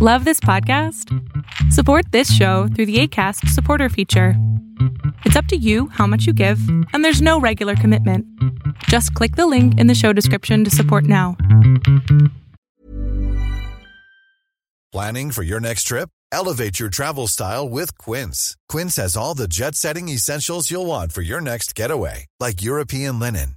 Love this podcast? Support this show through the ACAST supporter feature. It's up to you how much you give, and there's no regular commitment. Just click the link in the show description to support now. Planning for your next trip? Elevate your travel style with Quince. Quince has all the jet setting essentials you'll want for your next getaway, like European linen,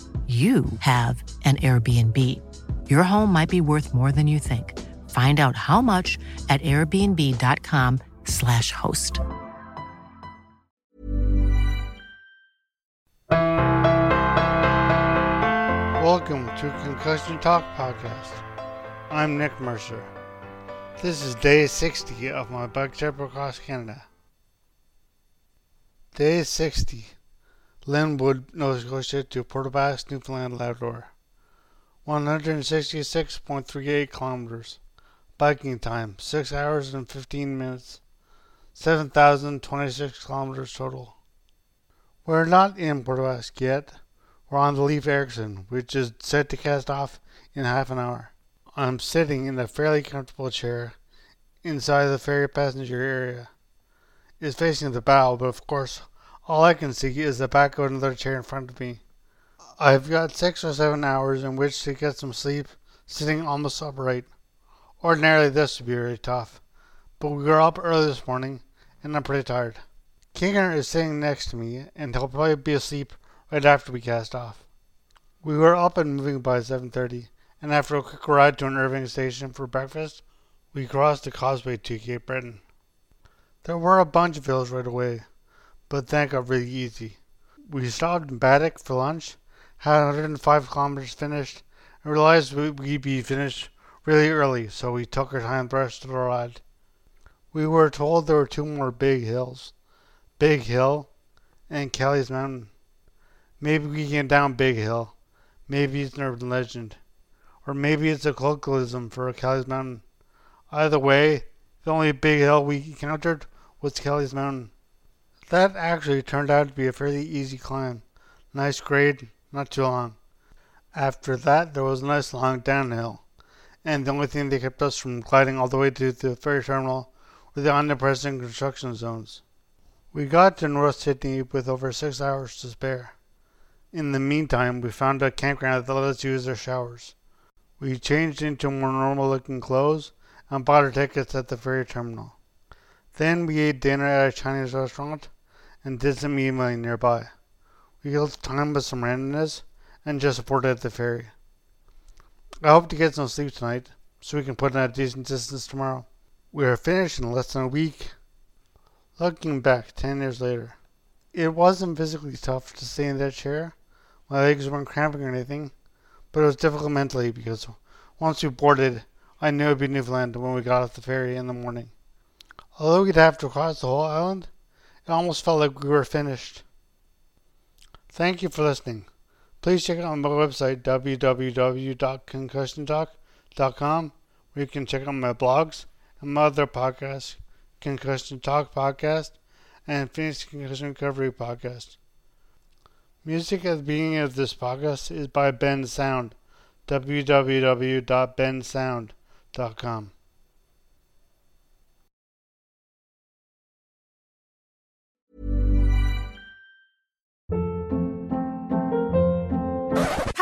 you have an Airbnb. Your home might be worth more than you think. Find out how much at airbnb.com/slash host. Welcome to Concussion Talk Podcast. I'm Nick Mercer. This is day 60 of my bike trip across Canada. Day 60. Linwood, Nova Scotia to Port aux Newfoundland, Labrador. 166.38 kilometers. Biking time 6 hours and 15 minutes. 7,026 kilometers total. We're not in Port aux yet. We're on the Leif Ericson, which is set to cast off in half an hour. I'm sitting in a fairly comfortable chair inside the ferry passenger area. It's facing the bow, but of course, all I can see is the back of another chair in front of me. I've got six or seven hours in which to get some sleep, sitting almost upright. Ordinarily, this would be very tough, but we were up early this morning, and I'm pretty tired. Kinger is sitting next to me, and he'll probably be asleep right after we cast off. We were up and moving by 7.30, and after a quick ride to an Irving station for breakfast, we crossed the causeway to Cape Breton. There were a bunch of hills right away, but that got really easy. We stopped in Baddeck for lunch, had 105 kilometers finished, and realized we'd be finished really early, so we took our time the rest of the ride. We were told there were two more big hills, Big Hill and Kelly's Mountain. Maybe we can get down Big Hill. Maybe it's an urban legend. Or maybe it's a colloquialism for Kelly's Mountain. Either way, the only big hill we encountered was Kelly's Mountain. That actually turned out to be a fairly easy climb. Nice grade, not too long. After that, there was a nice long downhill. And the only thing that kept us from gliding all the way to the ferry terminal were the omnipresent construction zones. We got to North Sydney with over six hours to spare. In the meantime, we found a campground that let us use their showers. We changed into more normal looking clothes and bought our tickets at the ferry terminal. Then we ate dinner at a Chinese restaurant and did some emailing nearby. We killed time with some randomness and just boarded at the ferry. I hope to get some sleep tonight so we can put in a decent distance tomorrow. We are finished in less than a week. Looking back ten years later, it wasn't physically tough to stay in that chair my legs weren't cramping or anything, but it was difficult mentally because once we boarded, I knew it would be Newfoundland when we got off the ferry in the morning. Although we'd have to cross the whole island, it almost felt like we were finished. Thank you for listening. Please check out my website, www.concussiontalk.com, where you can check out my blogs and my other podcasts, Concussion Talk Podcast and Phoenix Concussion Recovery Podcast. Music at the beginning of this podcast is by Bensound. www.bensound.com.